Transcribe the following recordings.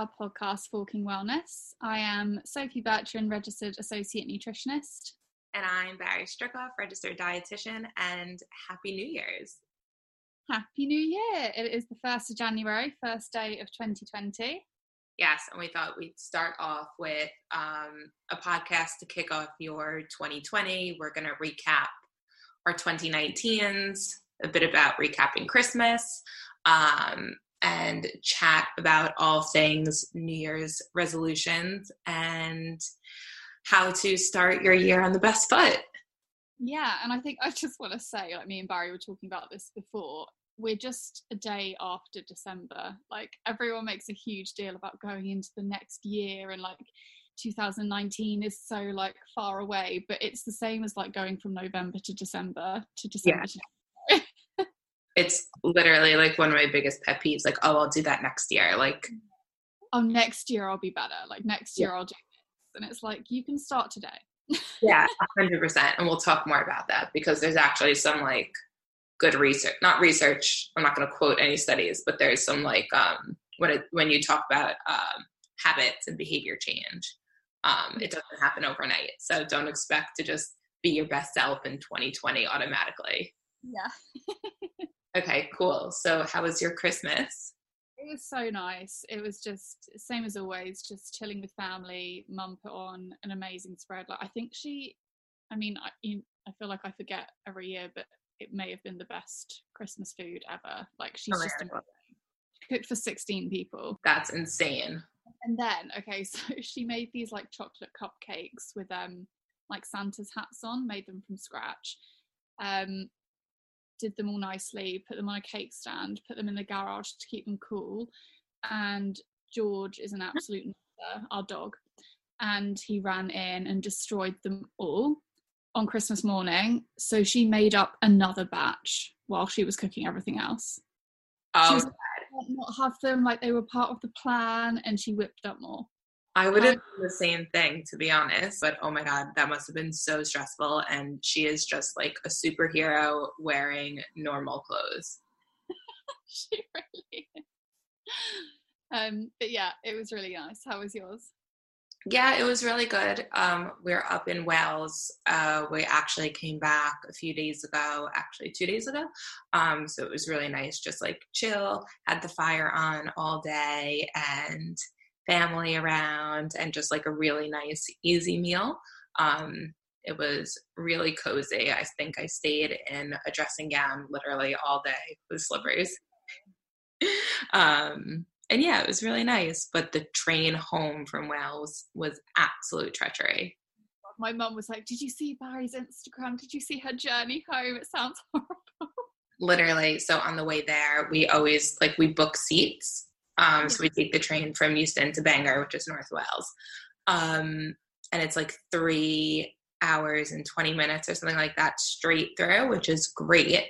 our podcast, Forking Wellness. I am Sophie Bertrand, registered associate nutritionist. And I'm Barry Strickoff, registered dietitian, and Happy New Year's. Happy New Year! It is the 1st of January, first day of 2020. Yes, and we thought we'd start off with um, a podcast to kick off your 2020. We're going to recap our 2019s, a bit about recapping Christmas, um, and chat about all things New Year's resolutions and how to start your year on the best foot. Yeah, and I think I just want to say, like me and Barry were talking about this before, we're just a day after December. Like everyone makes a huge deal about going into the next year and like 2019 is so like far away, but it's the same as like going from November to December to December. Yeah. To it's literally like one of my biggest pet peeves. Like, oh, I'll do that next year. Like, oh, next year I'll be better. Like next year yeah. I'll do this, and it's like you can start today. yeah, hundred percent. And we'll talk more about that because there's actually some like good research, not research. I'm not going to quote any studies, but there's some like um, when it, when you talk about um, habits and behavior change, um, it doesn't happen overnight. So don't expect to just be your best self in 2020 automatically. Yeah. okay, cool. So how was your Christmas? It was so nice. It was just same as always, just chilling with family. Mum put on an amazing spread. Like I think she, I mean, I, I feel like I forget every year, but it may have been the best Christmas food ever. Like she's oh, just cooked for 16 people. That's insane. And then, okay, so she made these like chocolate cupcakes with um like Santa's hats on, made them from scratch. Um, did them all nicely, put them on a cake stand, put them in the garage to keep them cool. And George is an absolute nutter, our dog, and he ran in and destroyed them all on Christmas morning. So she made up another batch while she was cooking everything else. Oh, she was like, not have them like they were part of the plan, and she whipped up more. I would have done the same thing, to be honest. But oh my god, that must have been so stressful. And she is just like a superhero wearing normal clothes. she really is. Um, but yeah, it was really nice. How was yours? Yeah, it was really good. Um, we're up in Wales. Uh, we actually came back a few days ago, actually two days ago. Um, so it was really nice, just like chill, had the fire on all day and family around and just like a really nice, easy meal. Um, it was really cozy. I think I stayed in a dressing gown literally all day with slippers. um, and yeah, it was really nice. But the train home from Wales was absolute treachery. My mum was like, Did you see Barry's Instagram? Did you see her journey home? It sounds horrible. Literally. So on the way there, we always like we book seats. Um, so we take the train from Euston to Bangor, which is North Wales. Um, and it's like three hours and 20 minutes or something like that straight through, which is great.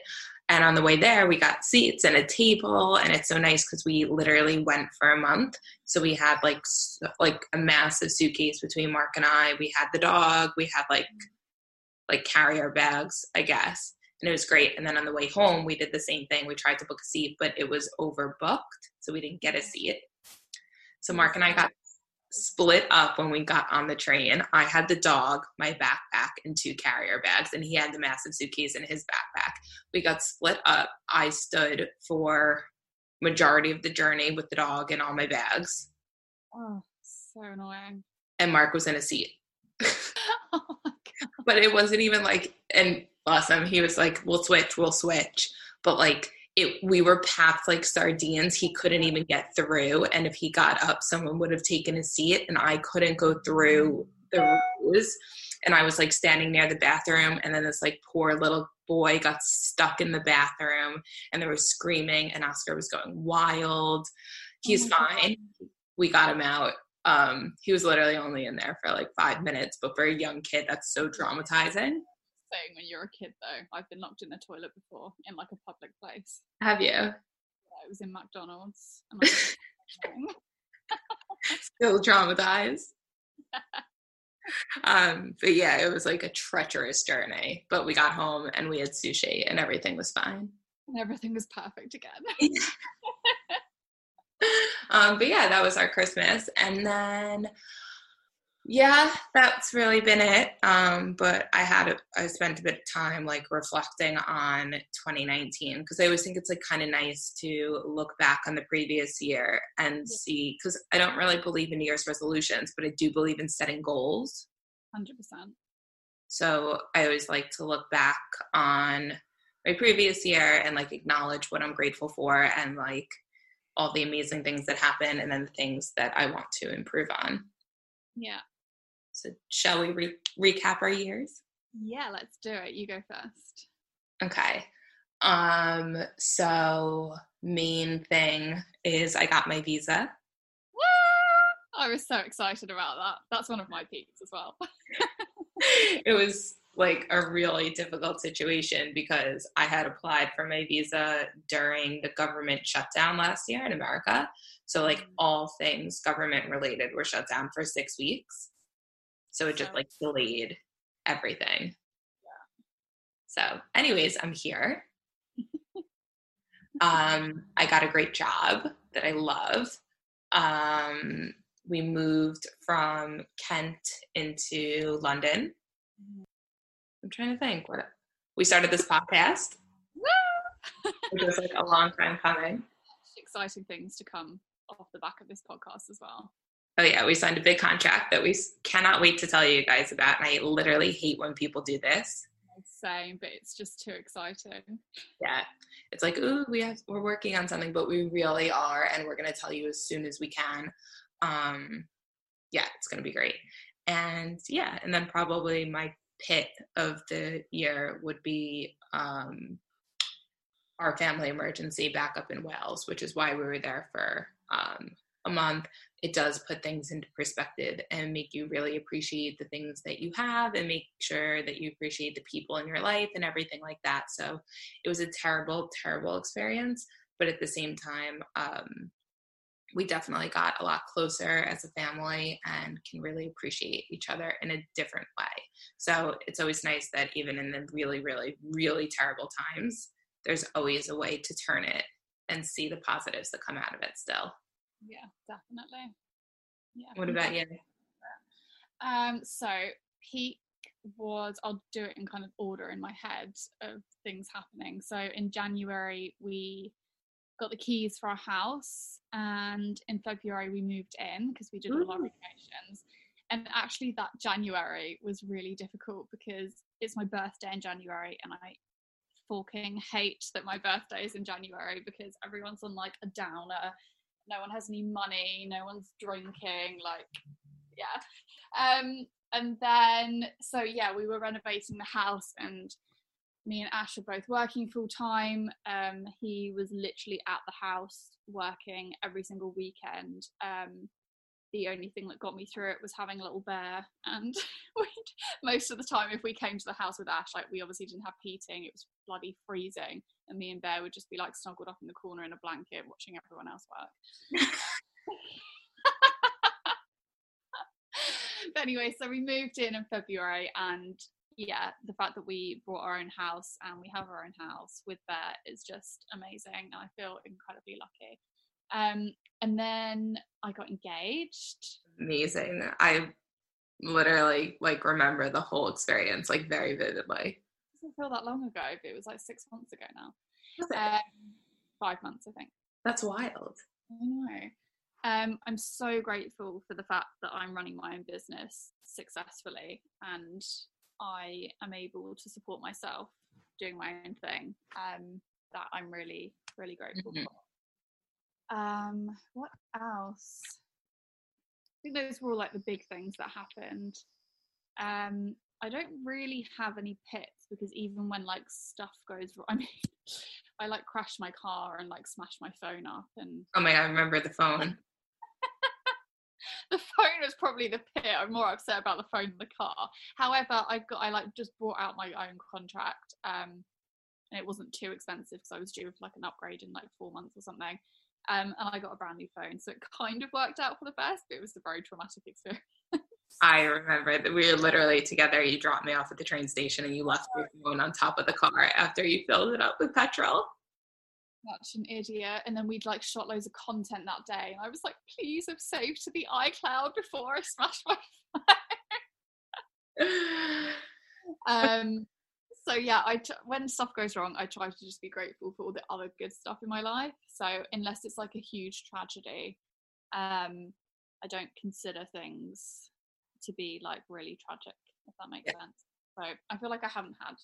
And on the way there, we got seats and a table, and it's so nice because we literally went for a month. So we had like like a massive suitcase between Mark and I. We had the dog. We had like like carrier bags, I guess, and it was great. And then on the way home, we did the same thing. We tried to book a seat, but it was overbooked, so we didn't get a seat. So Mark and I got split up when we got on the train. I had the dog, my backpack, and two carrier bags, and he had the massive suitcase in his backpack. We got split up. I stood for majority of the journey with the dog and all my bags. Oh, so annoying. And Mark was in a seat. oh but it wasn't even like and awesome. He was like, We'll switch, we'll switch. But like it we were packed like sardines. He couldn't even get through. And if he got up someone would have taken a seat and i couldn't go through the rows and i was like standing near the bathroom. And then this like poor little boy got stuck in the bathroom. And they were screaming. And oscar was going wild. He's oh fine God. we got him out. Um he was literally only in there for like five minutes. But for a young kid that's so traumatizing thing when you're a kid, though. I've been locked in the toilet before in like a public place. Have you? Yeah, it was in McDonald's. Still traumatized. um, but yeah, it was like a treacherous journey. But we got home and we had sushi, and everything was fine. And everything was perfect again. Um, but yeah, that was our Christmas. And then, yeah, that's really been it. Um, but I had, a, I spent a bit of time like reflecting on 2019 because I always think it's like kind of nice to look back on the previous year and see, because I don't really believe in New Year's resolutions, but I do believe in setting goals. 100%. So I always like to look back on my previous year and like acknowledge what I'm grateful for and like all the amazing things that happen and then the things that I want to improve on. Yeah. So, shall we re- recap our years? Yeah, let's do it. You go first. Okay. Um so main thing is I got my visa. Woo! I was so excited about that. That's one of my peaks as well. it was like a really difficult situation because I had applied for my visa during the government shutdown last year in America. So like mm. all things government related were shut down for 6 weeks. So it just like delayed everything. Yeah. So anyways, I'm here. um I got a great job that I love. Um we moved from Kent into London. I'm trying to think what we started this podcast. which was like a long time coming. Exciting things to come off the back of this podcast as well. Oh yeah, we signed a big contract that we cannot wait to tell you guys about, and I literally hate when people do this. Same, but it's just too exciting. Yeah, it's like, ooh, we have we're working on something, but we really are, and we're gonna tell you as soon as we can um, yeah, it's going to be great. And yeah, and then probably my pit of the year would be um, our family emergency back up in Wales, which is why we were there for um, a month. It does put things into perspective and make you really appreciate the things that you have and make sure that you appreciate the people in your life and everything like that. So it was a terrible, terrible experience. But at the same time, um, we definitely got a lot closer as a family and can really appreciate each other in a different way. So it's always nice that even in the really, really, really terrible times, there's always a way to turn it and see the positives that come out of it still. Yeah, definitely. Yeah. What about you? Um, so peak was I'll do it in kind of order in my head of things happening. So in January we got the keys for our house and in February we moved in because we did Ooh. a lot of renovations. And actually that January was really difficult because it's my birthday in January and I fucking hate that my birthday is in January because everyone's on like a downer. No one has any money, no one's drinking, like yeah. Um and then so yeah, we were renovating the house and me and Ash were both working full time. Um, he was literally at the house working every single weekend. Um, the only thing that got me through it was having a little bear. And most of the time, if we came to the house with Ash, like we obviously didn't have heating, it was bloody freezing. And me and Bear would just be like snuggled up in the corner in a blanket watching everyone else work. but anyway, so we moved in in February and yeah, the fact that we bought our own house and we have our own house with Bear is just amazing. And I feel incredibly lucky. Um, and then I got engaged. Amazing. I literally like remember the whole experience like very vividly. It doesn't feel that long ago, but it was like six months ago now. Um, five months, I think. That's wild. I know. Um, I'm so grateful for the fact that I'm running my own business successfully and I am able to support myself doing my own thing. Um, that I'm really, really grateful mm-hmm. for. Um, what else? I think those were all like the big things that happened. Um, I don't really have any pits because even when like stuff goes wrong, I mean, I like crash my car and like smash my phone up and. Oh my god! I remember the phone. the phone was probably the pit. I'm more upset about the phone than the car. However, I got I like just brought out my own contract, um, and it wasn't too expensive because I was due for like an upgrade in like four months or something. Um, and I got a brand new phone, so it kind of worked out for the best, but it was a very traumatic experience. I remember that we were literally together. You dropped me off at the train station, and you left your phone on top of the car after you filled it up with petrol. such an idiot. And then we'd like shot loads of content that day. And I was like, please have saved to the iCloud before I smash my phone. um, so yeah, I t- when stuff goes wrong, I try to just be grateful for all the other good stuff in my life. So unless it's like a huge tragedy, um, I don't consider things to be like really tragic, if that makes yeah. sense. So I feel like I haven't had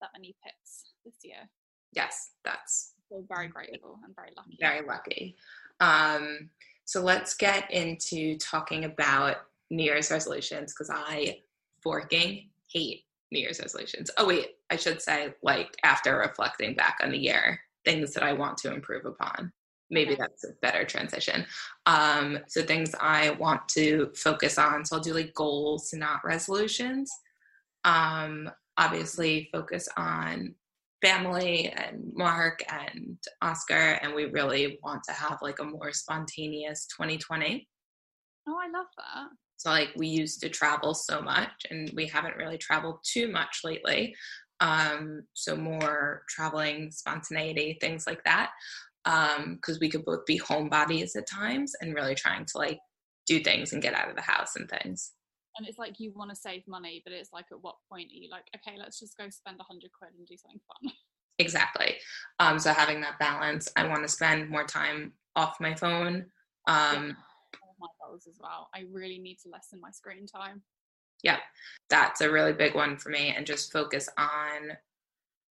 that many pits this year. Yes, that's so very grateful and very lucky. Very lucky. Um, so let's get into talking about New Year's resolutions because I forking hate New Year's resolutions. Oh wait, I should say like after reflecting back on the year, things that I want to improve upon. Maybe that's a better transition. Um, so things I want to focus on. So I'll do like goals, not resolutions. Um, obviously, focus on family and Mark and Oscar, and we really want to have like a more spontaneous 2020. Oh, I love that. So, like, we used to travel so much, and we haven't really traveled too much lately. Um, so, more traveling, spontaneity, things like that. Because um, we could both be homebodies at times and really trying to like do things and get out of the house and things and it's like you want to save money but it's like at what point are you like okay let's just go spend a hundred quid and do something fun exactly um so having that balance i want to spend more time off my phone um my goals as well i really need to lessen my screen time yeah that's a really big one for me and just focus on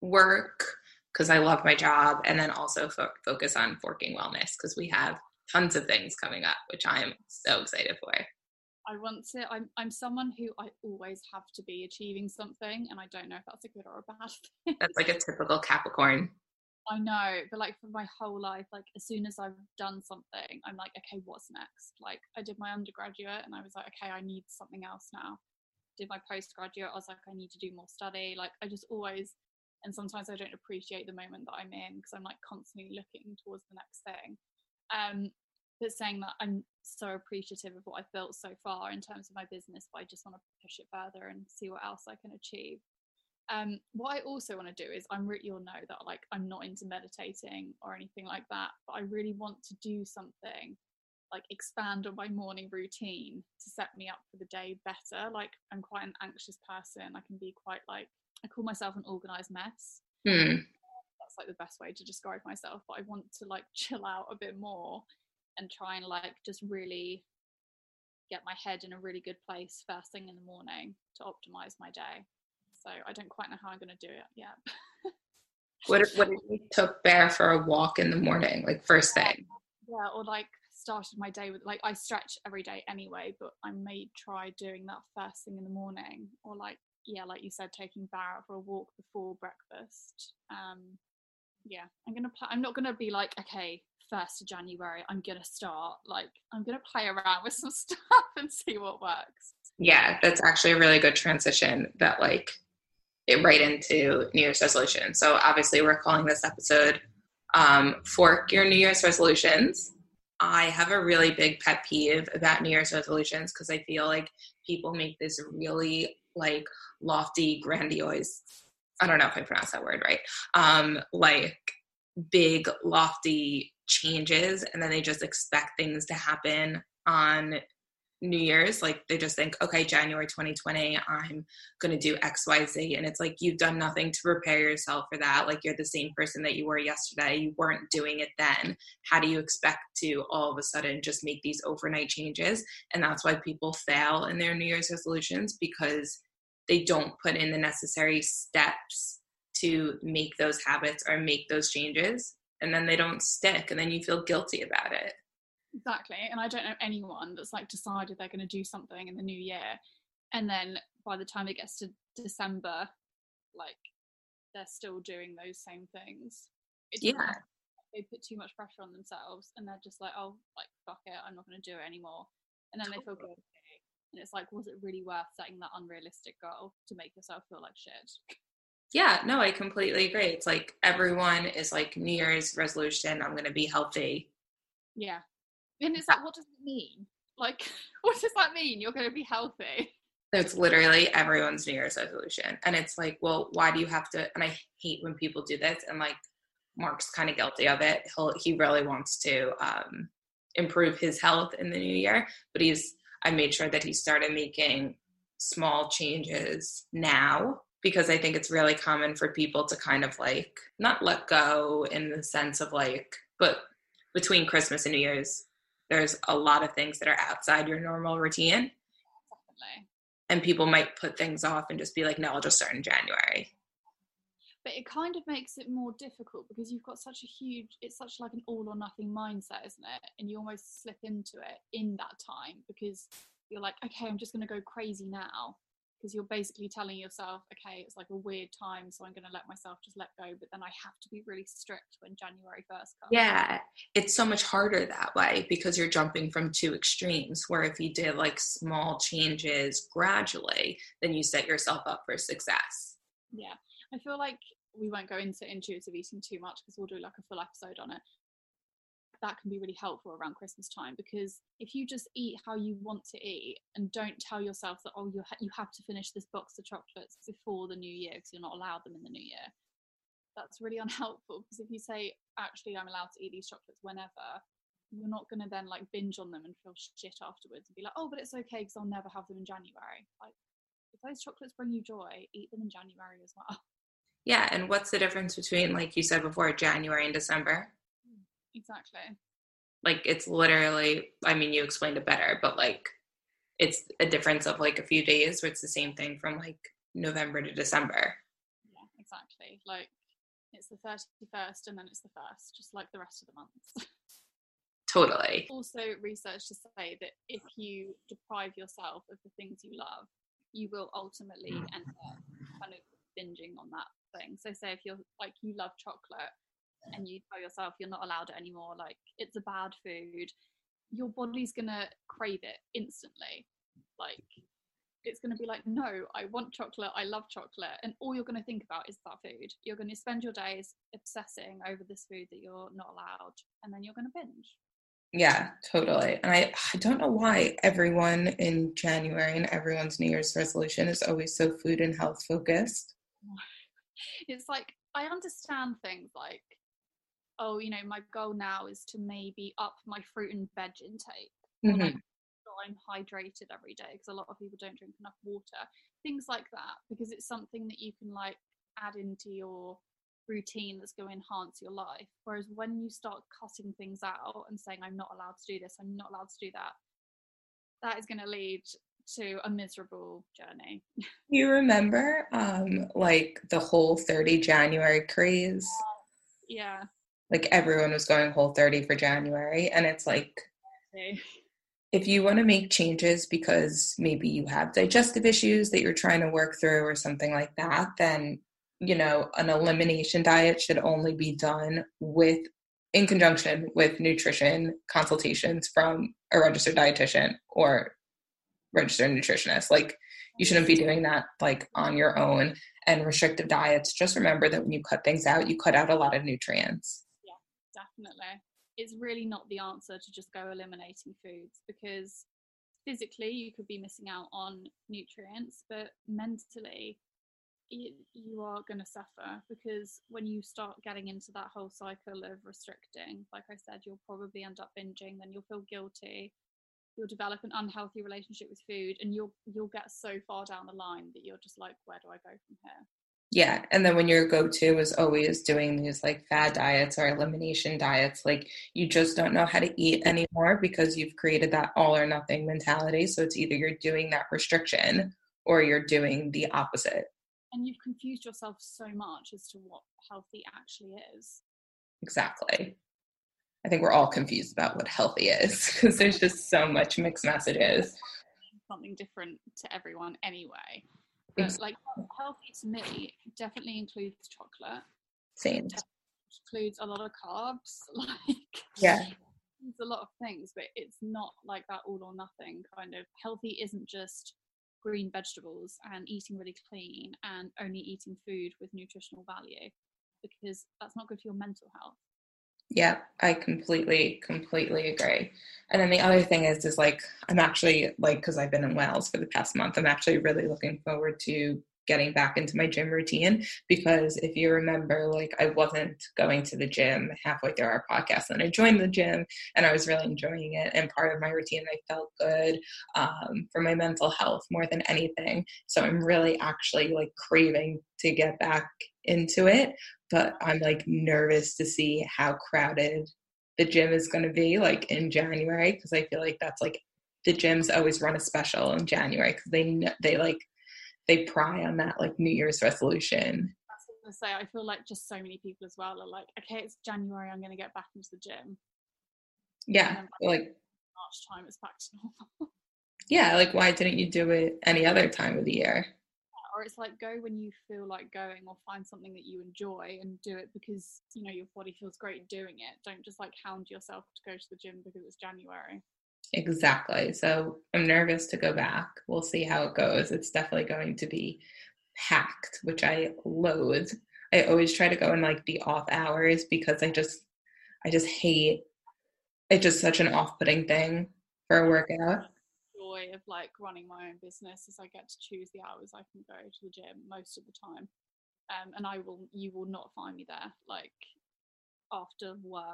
work because i love my job and then also fo- focus on forking wellness because we have tons of things coming up which i am so excited for I want to. I'm I'm someone who I always have to be achieving something, and I don't know if that's a good or a bad thing. That's like a typical Capricorn. I know, but like for my whole life, like as soon as I've done something, I'm like, okay, what's next? Like I did my undergraduate, and I was like, okay, I need something else now. Did my postgraduate, I was like, I need to do more study. Like I just always, and sometimes I don't appreciate the moment that I'm in because I'm like constantly looking towards the next thing. Um, but saying that I'm so appreciative of what I've built so far in terms of my business, but I just want to push it further and see what else I can achieve. Um, what I also want to do is I'm really you'll know that like I'm not into meditating or anything like that, but I really want to do something like expand on my morning routine to set me up for the day better. Like I'm quite an anxious person. I can be quite like I call myself an organized mess. Hmm. That's like the best way to describe myself. But I want to like chill out a bit more and try and like just really get my head in a really good place first thing in the morning to optimize my day. So I don't quite know how I'm going to do it yet. what if, what if you took Bear for a walk in the morning, like first thing? Yeah, or like started my day with like I stretch every day anyway, but I may try doing that first thing in the morning, or like yeah, like you said, taking Bear for a walk before breakfast. Um, yeah, I'm gonna. Pl- I'm not gonna be like, okay, first of January, I'm gonna start. Like, I'm gonna play around with some stuff and see what works. Yeah, that's actually a really good transition. That like it right into New Year's resolution. So obviously, we're calling this episode um, "Fork Your New Year's Resolutions." I have a really big pet peeve about New Year's resolutions because I feel like people make this really like lofty, grandiose. I don't know if I pronounced that word right. Um, like big, lofty changes and then they just expect things to happen on New Year's. Like they just think, okay, January 2020, I'm going to do XYZ. And it's like you've done nothing to prepare yourself for that. Like you're the same person that you were yesterday. You weren't doing it then. How do you expect to all of a sudden just make these overnight changes? And that's why people fail in their New Year's resolutions because they don't put in the necessary steps to make those habits or make those changes and then they don't stick and then you feel guilty about it exactly and i don't know anyone that's like decided they're going to do something in the new year and then by the time it gets to december like they're still doing those same things yeah they put too much pressure on themselves and they're just like oh like fuck it i'm not going to do it anymore and then they feel good and it's like was it really worth setting that unrealistic goal to make yourself feel like shit yeah, no, I completely agree. It's like everyone is like New Year's resolution, I'm going to be healthy. Yeah. And it's like, what does it mean? Like, what does that mean? You're going to be healthy. It's literally everyone's New Year's resolution. And it's like, well, why do you have to? And I hate when people do this and like Mark's kind of guilty of it. He'll he really wants to um, improve his health in the new year, but he's I made sure that he started making small changes now because I think it's really common for people to kind of like not let go in the sense of like, but between Christmas and New Year's, there's a lot of things that are outside your normal routine. Definitely. And people might put things off and just be like, no, I'll just start in January. But it kind of makes it more difficult because you've got such a huge, it's such like an all or nothing mindset, isn't it? And you almost slip into it in that time because you're like, okay, I'm just going to go crazy now because you're basically telling yourself, okay, it's like a weird time, so I'm going to let myself just let go, but then I have to be really strict when January 1st comes. Yeah, it's so much harder that way because you're jumping from two extremes. Where if you did like small changes gradually, then you set yourself up for success. Yeah, I feel like we won't go into intuitive eating too much because we'll do like a full episode on it that can be really helpful around Christmas time because if you just eat how you want to eat and don't tell yourself that oh you ha- you have to finish this box of chocolates before the new year because you're not allowed them in the new year, that's really unhelpful because if you say actually I'm allowed to eat these chocolates whenever, you're not going to then like binge on them and feel shit afterwards and be like oh but it's okay because I'll never have them in January. Like if those chocolates bring you joy, eat them in January as well. Yeah, and what's the difference between like you said before January and December? Exactly. Like it's literally, I mean, you explained it better, but like it's a difference of like a few days where it's the same thing from like November to December. Yeah, exactly. Like it's the 31st and then it's the first, just like the rest of the months. Totally. Also, research to say that if you deprive yourself of the things you love, you will ultimately mm. end up kind of binging on that thing. So, say if you're like you love chocolate, and you tell yourself you're not allowed it anymore, like it's a bad food, your body's gonna crave it instantly. Like it's to be like, no, I want chocolate, I love chocolate. And all you're to think about is that food. You're to spend your days obsessing over this food that you're not allowed, and then you're to binge. Yeah, totally. And I, I don't know why everyone in January and everyone's New Year's resolution is always so food and health focused. It's like, I understand things like oh, you know, my goal now is to maybe up my fruit and veg intake. Mm-hmm. I'm hydrated every day because a lot of people don't drink enough water. Things like that, because it's something that you can like add into your routine that's going to enhance your life. Whereas when you start cutting things out and saying, I'm not allowed to do this, I'm not allowed to do that, that is going to lead to a miserable journey. You remember um like the whole 30 January craze? Yeah like everyone was going whole 30 for January. And it's like, okay. if you want to make changes because maybe you have digestive issues that you're trying to work through or something like that, then, you know, an elimination diet should only be done with in conjunction with nutrition consultations from a registered dietitian or registered nutritionist. Like you shouldn't be doing that like on your own and restrictive diets. Just remember that when you cut things out, you cut out a lot of nutrients definitely. It's really not the answer to just go eliminating foods because physically you could be missing out on nutrients, but mentally you, you are going to suffer because when you start getting into that whole cycle of restricting, like I said, you'll probably end up binging, then you'll feel guilty. You'll develop an unhealthy relationship with food, and you'll you'll get so far down the line that you're just like, where do I go from here? Yeah. And then when your go to is always doing these like fad diets or elimination diets, like you just don't know how to eat anymore because you've created that all or nothing mentality. So it's either you're doing that restriction or you're doing the opposite. And you've confused yourself so much as to what healthy actually is. Exactly. I think we're all confused about what healthy is because there's just so much mixed messages. Something different to everyone anyway. But like healthy to me definitely includes chocolate. Same. Includes a lot of carbs. Like yeah, it's a lot of things, but it's not like that all or nothing kind of. Healthy isn't just green vegetables and eating really clean and only eating food with nutritional value because that's not good for your mental health. Yeah, I completely, completely agree. And then the other thing is, is like, I'm actually like, because I've been in Wales for the past month, I'm actually really looking forward to getting back into my gym routine because if you remember like I wasn't going to the gym halfway through our podcast and I joined the gym and I was really enjoying it and part of my routine I felt good um, for my mental health more than anything. So I'm really actually like craving to get back into it but I'm like nervous to see how crowded the gym is going to be like in January because I feel like that's like the gyms always run a special in January because they they like they pry on that like New Year's resolution. I was gonna say I feel like just so many people as well are like, okay, it's January, I'm gonna get back into the gym. Yeah, then, like, like March time, it's back to normal. yeah, like why didn't you do it any other time of the year? or it's like go when you feel like going or find something that you enjoy and do it because you know your body feels great doing it don't just like hound yourself to go to the gym because it's january Exactly. So I'm nervous to go back. We'll see how it goes. It's definitely going to be packed, which I loathe. I always try to go in like the off hours because I just I just hate it's just such an off-putting thing for a workout. Joy of like running my own business is I get to choose the hours I can go to the gym most of the time. Um, and I will you will not find me there. Like after work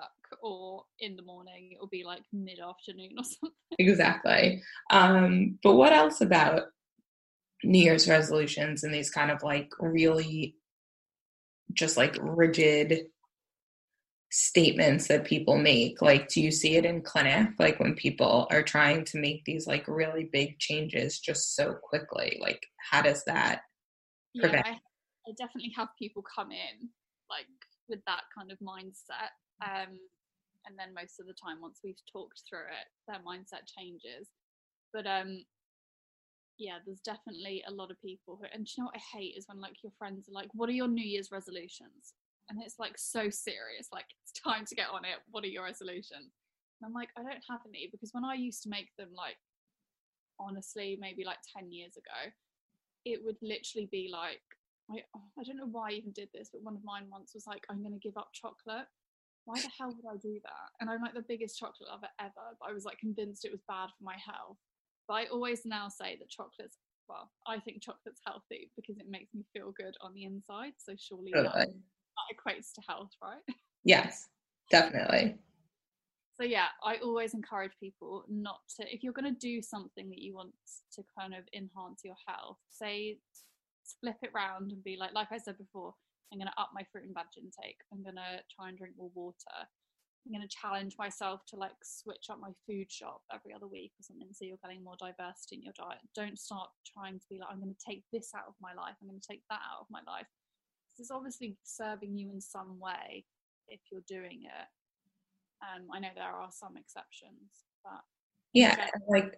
or in the morning. It'll be like mid afternoon or something. Exactly. Um, but what else about New Year's resolutions and these kind of like really just like rigid statements that people make? Like, do you see it in clinic? Like, when people are trying to make these like really big changes just so quickly? Like, how does that prevent? Yeah, I, I definitely have people come in like with that kind of mindset. Um, and then most of the time, once we've talked through it, their mindset changes. But um, yeah, there's definitely a lot of people who, and you know what I hate is when like your friends are like, "What are your New Year's resolutions?" And it's like so serious, like it's time to get on it. What are your resolutions? And I'm like, I don't have any because when I used to make them, like honestly, maybe like ten years ago, it would literally be like I, I don't know why I even did this, but one of mine once was like, I'm going to give up chocolate. Why the hell would I do that? And I'm like the biggest chocolate lover ever, but I was like convinced it was bad for my health. But I always now say that chocolate's, well, I think chocolate's healthy because it makes me feel good on the inside. So surely that, that equates to health, right? Yes, definitely. So yeah, I always encourage people not to, if you're going to do something that you want to kind of enhance your health, say flip it round and be like, like I said before, I'm going to up my fruit and veg intake. I'm going to try and drink more water. I'm going to challenge myself to like switch up my food shop every other week or something so you're getting more diversity in your diet. Don't start trying to be like, I'm going to take this out of my life, I'm going to take that out of my life. This is obviously serving you in some way if you're doing it. Um, I know there are some exceptions, but yeah, like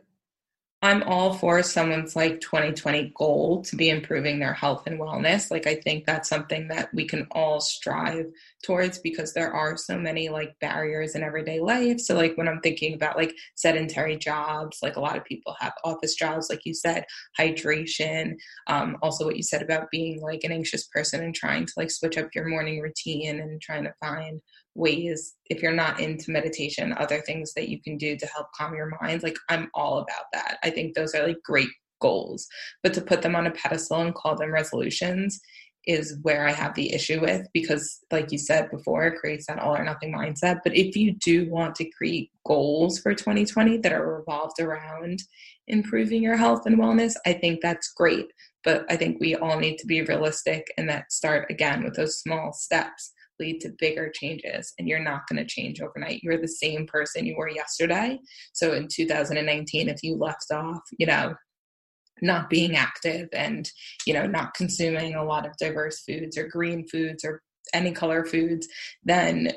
I'm all for someone's like 2020 goal to be improving their health and wellness. Like, I think that's something that we can all strive towards because there are so many like barriers in everyday life. So, like, when I'm thinking about like sedentary jobs, like a lot of people have office jobs, like you said, hydration, um, also what you said about being like an anxious person and trying to like switch up your morning routine and trying to find ways if you're not into meditation other things that you can do to help calm your mind like i'm all about that. I think those are like great goals. But to put them on a pedestal and call them resolutions is where i have the issue with because like you said before it creates that all or nothing mindset. But if you do want to create goals for 2020 that are revolved around improving your health and wellness i think that's great. But i think we all need to be realistic and that start again with those small steps lead to bigger changes and you're not going to change overnight. You're the same person you were yesterday. So in 2019 if you left off you know not being active and you know not consuming a lot of diverse foods or green foods or any color foods then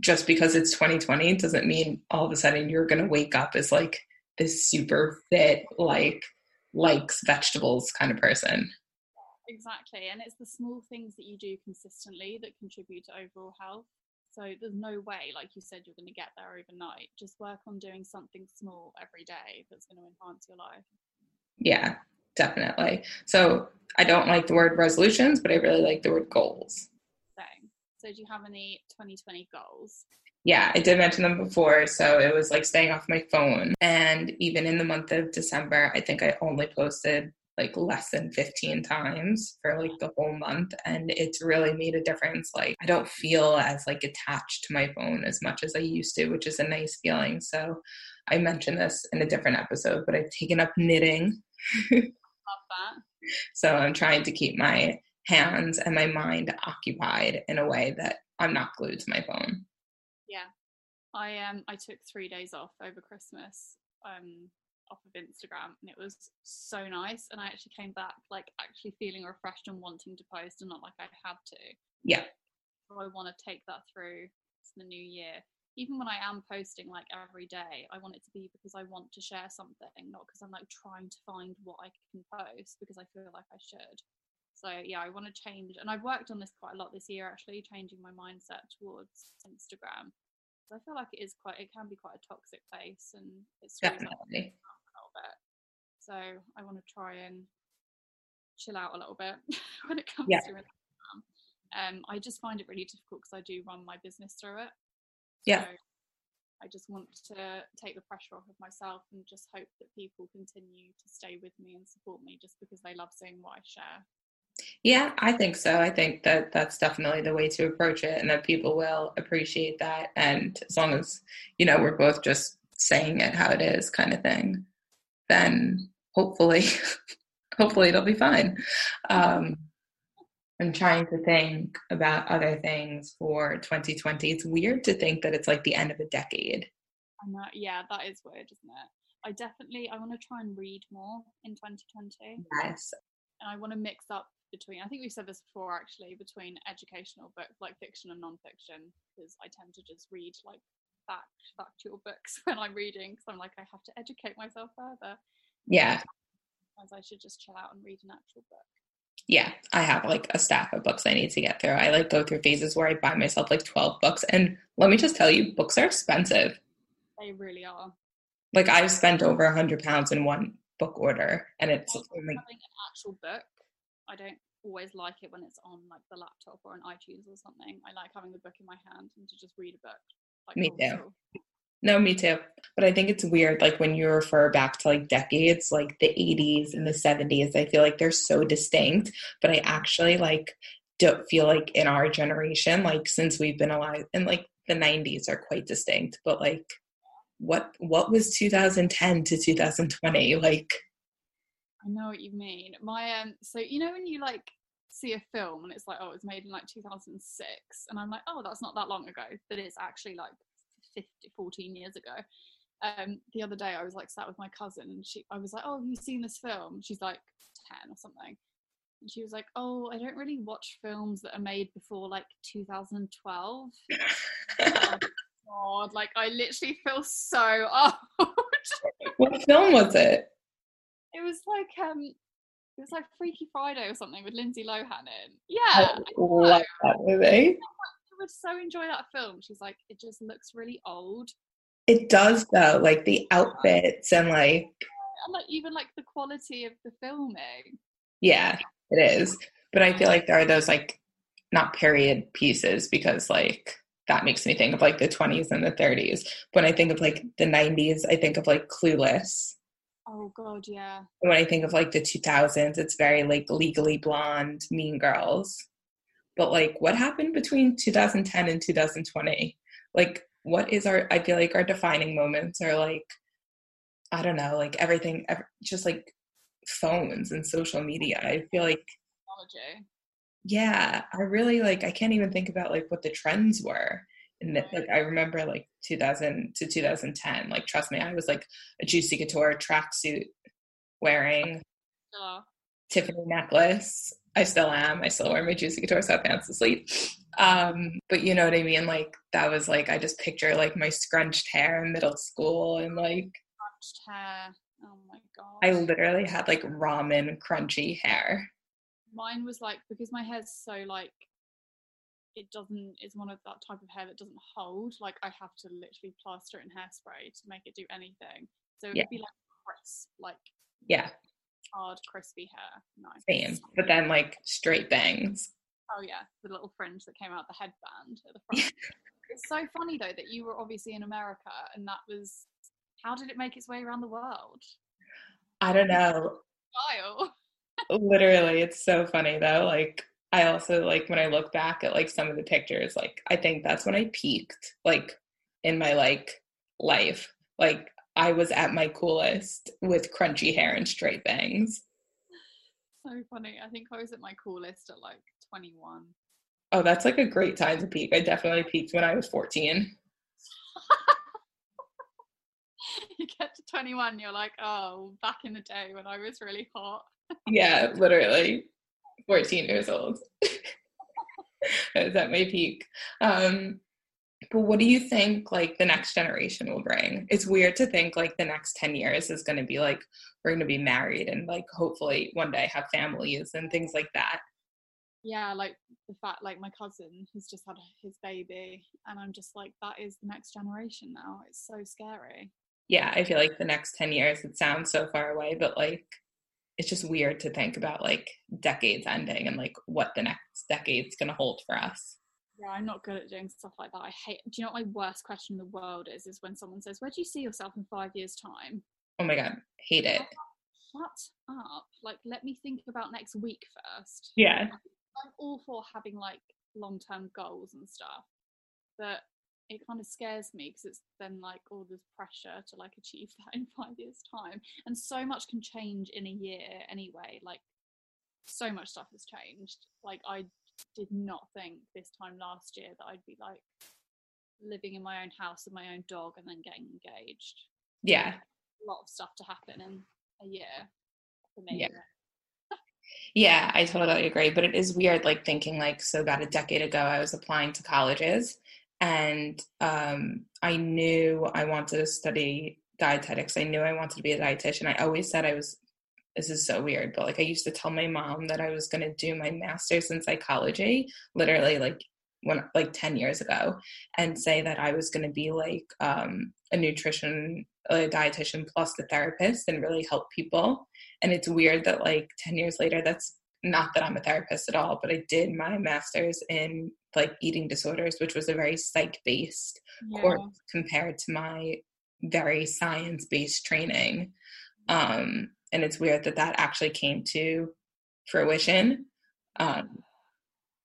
just because it's 2020 doesn't mean all of a sudden you're going to wake up as like this super fit like likes vegetables kind of person exactly. And it's the small things that you do consistently that contribute to overall health. So there's no way, like you said, you're going to get there overnight. Just work on doing something small every day that's going to enhance your life. Yeah, definitely. So I don't like the word resolutions, but I really like the word goals. Same. So do you have any 2020 goals? Yeah, I did mention them before. So it was like staying off my phone. And even in the month of December, I think I only posted like less than 15 times for like the whole month and it's really made a difference like i don't feel as like attached to my phone as much as i used to which is a nice feeling so i mentioned this in a different episode but i've taken up knitting Love that. so i'm trying to keep my hands and my mind occupied in a way that i'm not glued to my phone Yeah. I um I took three days off over Christmas um off of Instagram and it was so nice and I actually came back like actually feeling refreshed and wanting to post and not like I had to. Yeah. So I want to take that through to the new year. Even when I am posting like every day, I want it to be because I want to share something, not because I'm like trying to find what I can post because I feel like I should. So yeah, I want to change, and I've worked on this quite a lot this year actually, changing my mindset towards Instagram. I feel like it is quite, it can be quite a toxic place, and it's definitely a little bit. So I want to try and chill out a little bit when it comes Yeah. to Instagram. Um, I just find it really difficult because I do run my business through it. Yeah. So I just want to take the pressure off of myself and just hope that people continue to stay with me and support me just because they love seeing what I share. Yeah, I think so. I think that that's definitely the way to approach it, and that people will appreciate that. And as long as you know we're both just saying it how it is, kind of thing, then hopefully, hopefully it'll be fine. Um, I'm trying to think about other things for 2020. It's weird to think that it's like the end of a decade. I know, yeah, that is weird, isn't it? I definitely I want to try and read more in 2020. Yes, and I want to mix up between. I think we've said this before, actually, between educational books like fiction and non-fiction, because I tend to just read like fact factual books when I'm reading, because I'm like I have to educate myself further. Yeah, As I should just chill out and read an actual book. yeah. I have like a stack of books I need to get through. I like go through phases where I buy myself like 12 books, and let me just tell you, books are expensive. They really are. like I've spent over a hundred pounds in one book order, and it's like having an actual book. I don't always like it when it's on like the laptop or on iTunes or something. I like having the book in my hand and to just read a book. Like Me old too. No, me too. But I think it's weird, like when you refer back to like decades, like the '80s and the '70s. I feel like they're so distinct, but I actually like don't feel like in our generation, like since we've been alive, and like the '90s are quite distinct, but like. What what was 2010 to 2020 like? I know what you mean. My um so you know when you like see a film and it's like oh it was made in like 2006 and I'm like oh that's not that long ago but it's actually like 50 14 years ago. Um the other day I was like sat with my cousin and she I was like oh have you seen this film? She's like 10 or something. And she was like oh I don't really watch films that are made before like 2012. God, like I literally feel so old. what film was it? It was like um, it was like Freaky Friday or something with Lindsay Lohan in. Yeah, I love that movie. Would so enjoy that film. She's like, it just looks really old, It does though, like the outfits and like and like even like the quality of the filming. yeah, it is. But I feel like there are those like not period pieces because like that makes me think of like the 20s and the 30s. When I think of like the 90s, I think of like Clueless. Oh God, yeah. When I think of like the 2000s, it's very like Legally Blonde, Mean Girls. But like what happened between 2010 and 2020? Like what is our I feel like our defining moments are like I don't know, like everything ev- just like phones and social media. I feel like yeah, I really like I can't even think about like what the trends were. And that, like I remember like 2000 to 2010. Like trust me, I was like a Juicy Couture tracksuit wearing Oh, Tiffany necklace. I still am. I still wear my Juicy Couture sweatpants to sleep. Um, but you know what I mean? Like that was like I just picture like my scrunched hair in middle school and like scrunched hair. Oh my God. I literally had like ramen crunchy hair. Mine was like because my hair's so like it doesn't it's one of that type of hair that doesn't hold. Like I have to literally plaster it in hairspray to make it do anything. So it Yeah. would be like crisp, like Yeah, hard, crispy hair. Nice. same. But then like straight bangs. Oh yeah, the little fringe that came out the headband at the front. it's so funny though that you were obviously in America and that was how did it make its way around the world? I don't know. Style. literally, it's so funny though. Like I also like when I look back at like some of the pictures, like I think that's when I peaked, like in my like life. Like I was at my coolest with crunchy hair and straight bangs. So funny. I think I was at my coolest at like 21. Oh, that's like a great time to peak. I definitely peaked when I was 14. you get to 21, you're like, oh, back in the day when I was really hot. yeah, literally 14 years old. I was at my peak. Um, but what do you think like the next generation will bring? It's weird to think like the next 10 years is going to be like we're going to be married and like hopefully one day have families and things like that. Yeah, like the fact like my cousin he's just had his baby and I'm just like that is the next generation now. It's so scary. Yeah, I feel like the next 10 years it sounds so far away but like it's just weird to think about like decades ending and like what the next decade's going to hold for us. Yeah, I'm not good at doing stuff like that. I hate. Do you know what my worst question in the world is? Is when someone says, "Where do you see yourself in five years' time?" Oh my god, hate it. Shut up! Like, let me think about next week first. Yeah, I'm all for having like long-term goals and stuff, but it kind of scares me because it's then like all this pressure to like achieve that in five years' time, and so much can change in a year anyway. Like, so much stuff has changed. Like, I did not think this time last year that I'd be like living in my own house with my own dog and then getting engaged. Yeah. A lot of stuff to happen in a year for me. Yeah. yeah, I totally agree. But it is weird, like thinking like so about a decade ago I was applying to colleges and um, I knew I wanted to study dietetics. I knew I wanted to be a dietitian. I always said I was this is so weird, but like I used to tell my mom that I was going to do my master's in psychology, literally like when like 10 years ago, and say that I was going to be like um, a nutrition, a dietitian plus the therapist and really help people. And it's weird that like 10 years later, that's not that I'm a therapist at all, but I did my master's in like eating disorders, which was a very psych based yeah. course compared to my very science based training. Um, and it's weird that that actually came to fruition um,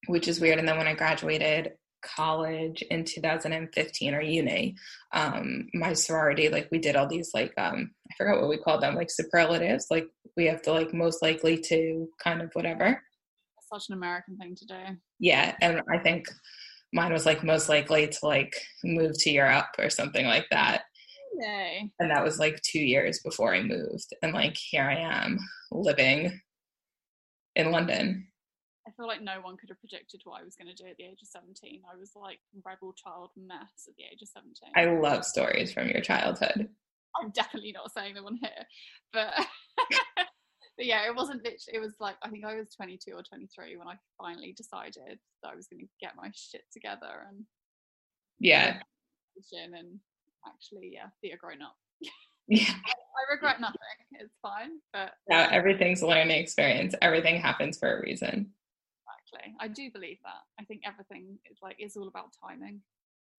which is weird. And then when i graduated college in 2015 or uni um, my sorority like we did all these like um, i forgot what we called them like superlatives like we have to like most likely to kind of whatever. Such an american thing to do. Yeah and i think mine was like most likely to like move to europe or something like that Yay. And that was like two years before I moved. And like here I am living in London. I feel like no one could have predicted what I was going to do at the age of 17. I was like rebel child mess at the age of 17. I love stories from your childhood. I'm definitely not saying them on here. But, but yeah, it wasn't literally, it was like, I think I was 22 or 23 when I finally decided that I was going to get my shit together and yeah. And actually, yeah, be a grown up. Yeah. I regret nothing. It's fine. But yeah, um, everything's a learning experience. Everything happens for a reason. Exactly. I do believe that. I think everything is like is all about timing.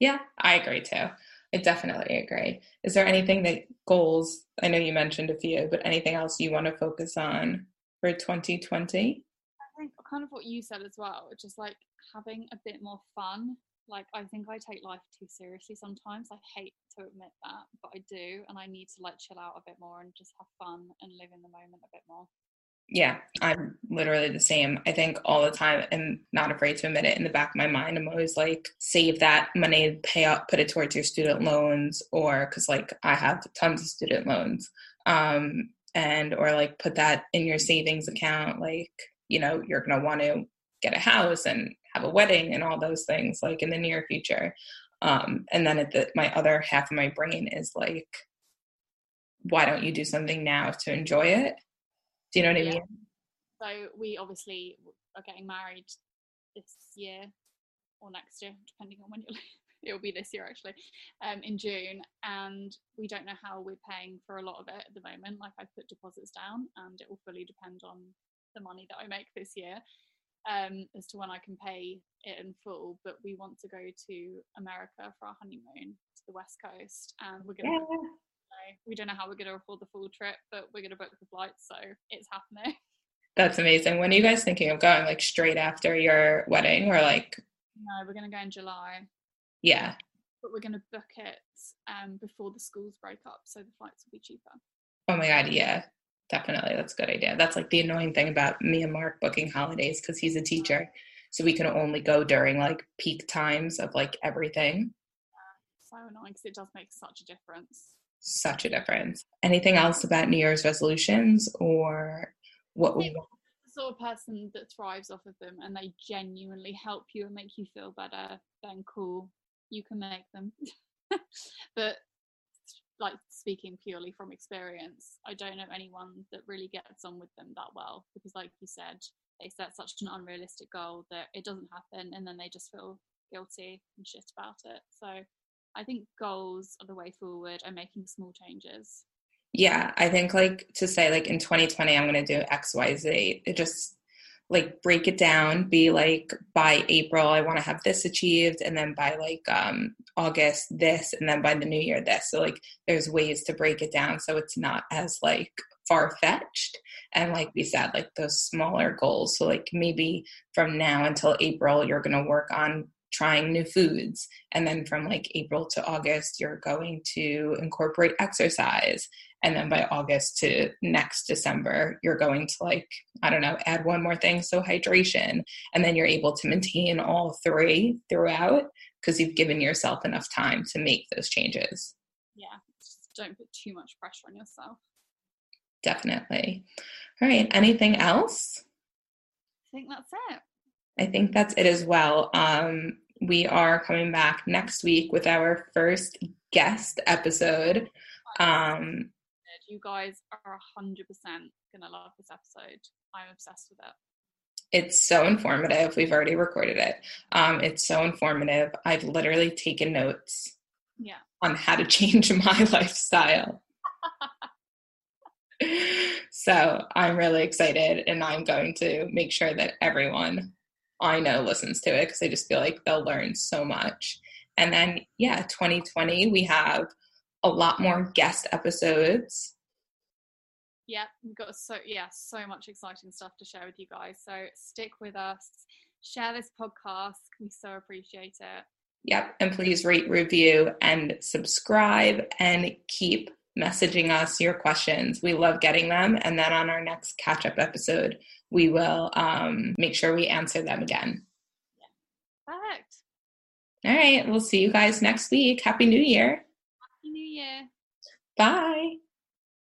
Yeah, I agree too. I definitely agree. Is there anything that goals? I know you mentioned a few, but anything else you want to focus on for 2020? I think kind of what you said as well, just like having a bit more fun like I think I take life too seriously sometimes. I hate to admit that, but I do, and I need to like chill out a bit more and just have fun and live in the moment a bit more. Yeah, I'm literally the same. I think all the time I'm not afraid to admit it in the back of my mind. I'm always like, save that money, pay up, put it towards your student loans, or because like I have tons of student loans, um, and or like put that in your savings account. Like, you know, you're gonna want to get a house and have a wedding and all those things like in the near future. Um, and then at the, my other half of my brain is like why don't you do something now to enjoy it? Do you know what yeah. i mean? So we obviously are getting married this year or next year depending on when you're it'll be this year actually um, in june and we don't know how we're paying for a lot of it at the moment. Like i've put deposits down and it will fully depend on the money that i make this year um, as to when I can pay it in full. But we want to go to America for our honeymoon to the West Coast, and we're gonna. Yeah. we don't know how we're going to afford the full trip, but we're going to book the flights, so it's happening. That's amazing. When are you guys thinking of going? Like straight after your wedding or like No, we're gonna go in July. Yeah. But we're gonna book it um before the schools break up so the flights will be cheaper. Oh my god, yeah. Definitely. That's a good idea. That's like the annoying thing about me and Mark booking holidays because he's a teacher. So we can only go during like peak times of like everything. So annoying because it does make such a difference. Such a difference. Anything else about New Year's resolutions or what we want? sort of person that thrives off of them and they genuinely help you and make you feel better, then cool, you can make them. but like speaking purely from experience, I don't know anyone that really gets on with them that well because, like you said, they set such an unrealistic goal that it doesn't happen and then they just feel guilty and shit about it. So I think goals are the way forward and making small changes. Yeah, I think like to say like in 2020 I'm going to do XYZ. It just like break it down be like by april i want to have this achieved and then by like um august this and then by the new year this. So like there's ways to break it down so it's not as like far fetched and like we said like those smaller goals. So like maybe from now until april you're going to work on trying new foods. And then from like april to august you're going to incorporate exercise and then by august to next december you're going to like i don't know add one more thing. So hydration. And then you're able to maintain all three throughout because you've given yourself enough time to make those changes. Yeah just don't put too much pressure on yourself. Definitely. All right anything else? I think that's it. I think that's it as well. Um we are coming back next week with our first guest episode. Um you guys are 100% gonna love this episode. I'm obsessed with it. It's so informative. We've already recorded it. Um, it's so informative. I've literally taken notes. Yeah. On how to change my lifestyle. so I'm really excited, and I'm going to make sure that everyone I know listens to it because I just feel like they'll learn so much. And then, yeah, 2020, we have a lot more guest episodes yeah, we've got so yeah, so much exciting stuff to share with you guys. So stick with us, share this podcast. We so appreciate it. Yep, and please rate, review, and subscribe, and keep messaging us your questions. We love getting them, and then on our next catch up episode, we will um, make sure we answer them again. Yeah. Perfect. All right, we'll see you guys next week. Happy New Year. Happy New Year. Bye.